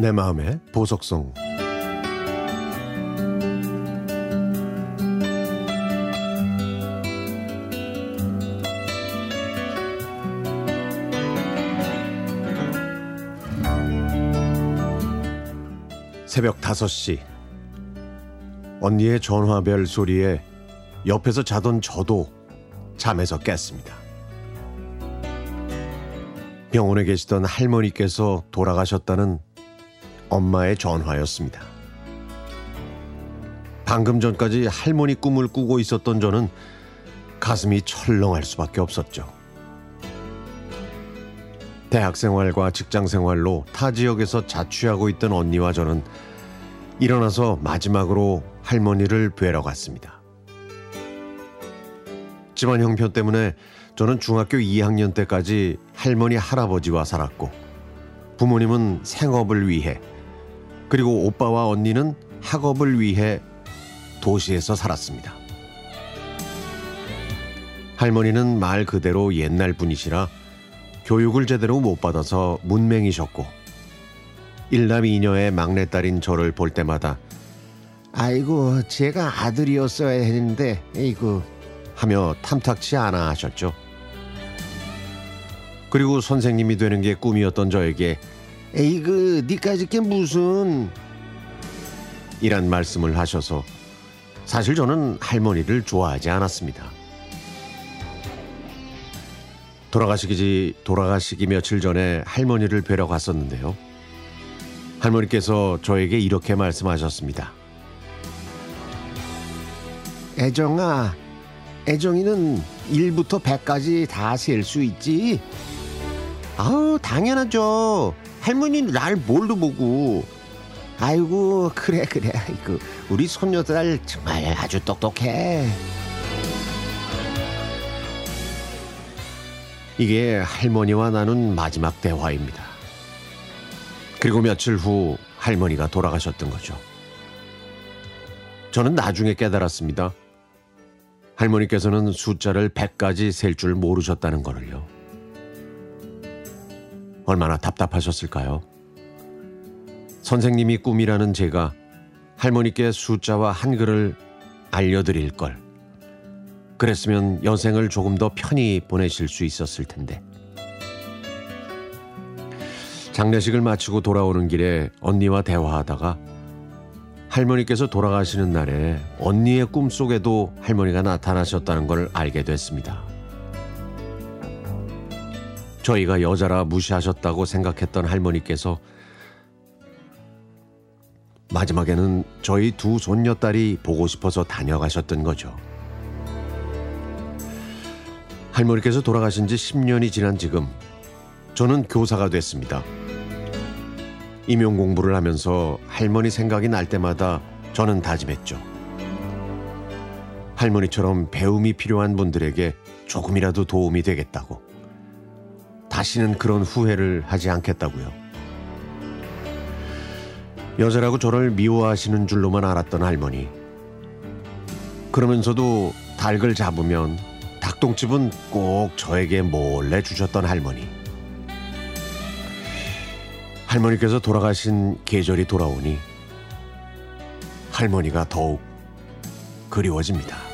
내 마음의 보석성 새벽 5시 언니의 전화벨 소리에 옆에서 자던 저도 잠에서 깼습니다. 병원에 계시던 할머니께서 돌아가셨다는 엄마의 전화였습니다. 방금 전까지 할머니 꿈을 꾸고 있었던 저는 가슴이 철렁할 수밖에 없었죠. 대학 생활과 직장 생활로 타 지역에서 자취하고 있던 언니와 저는 일어나서 마지막으로 할머니를 뵈러 갔습니다. 집안 형편 때문에 저는 중학교 2학년 때까지 할머니 할아버지와 살았고 부모님은 생업을 위해 그리고 오빠와 언니는 학업을 위해 도시에서 살았습니다. 할머니는 말 그대로 옛날 분이시라 교육을 제대로 못 받아서 문맹이셨고 일남 이녀의 막내딸인 저를 볼 때마다 아이고 제가 아들이었어야 했는데 에이구 하며 탐탁치 않아 하셨죠. 그리고 선생님이 되는 게 꿈이었던 저에게 에이 그 니까지 게 무슨 이란 말씀을 하셔서 사실 저는 할머니를 좋아하지 않았습니다. 돌아가시기 돌아가시기 며칠 전에 할머니를 뵈러 갔었는데요. 할머니께서 저에게 이렇게 말씀하셨습니다. 애정아, 애정이는 1부터 100까지 다 셀 수 있지? 아우, 당연하죠. 할머니는 날 뭘로 보고. 아이고, 그래, 그래. 아이고, 우리 손녀들 정말 아주 똑똑해. 이게 할머니와 나눈 마지막 대화입니다. 그리고 며칠 후 할머니가 돌아가셨던 거죠. 저는 나중에 깨달았습니다. 할머니께서는 숫자를 100까지 셀 줄 모르셨다는 거를요. 얼마나 답답하셨을까요? 선생님이 꿈이라는 제가 할머니께 숫자와 한글을 알려드릴 걸. 그랬으면 여생을 조금 더 편히 보내실 수 있었을 텐데. 장례식을 마치고 돌아오는 길에 언니와 대화하다가 할머니께서 돌아가시는 날에 언니의 꿈속에도 할머니가 나타나셨다는 걸 알게 됐습니다. 저희가 여자라 무시하셨다고 생각했던 할머니께서 마지막에는 저희 두 손녀딸이 보고 싶어서 다녀가셨던 거죠. 할머니께서 돌아가신 지 10년이 지난 지금 저는 교사가 됐습니다. 임용 공부를 하면서 할머니 생각이 날 때마다 저는 다짐했죠. 할머니처럼 배움이 필요한 분들에게 조금이라도 도움이 되겠다고. 다시는 그런 후회를 하지 않겠다고요. 여자라고 저를 미워하시는 줄로만 알았던 할머니. 그러면서도 닭을 잡으면 닭똥집은 꼭 저에게 몰래 주셨던 할머니. 할머니께서 돌아가신 계절이 돌아오니 할머니가 더욱 그리워집니다.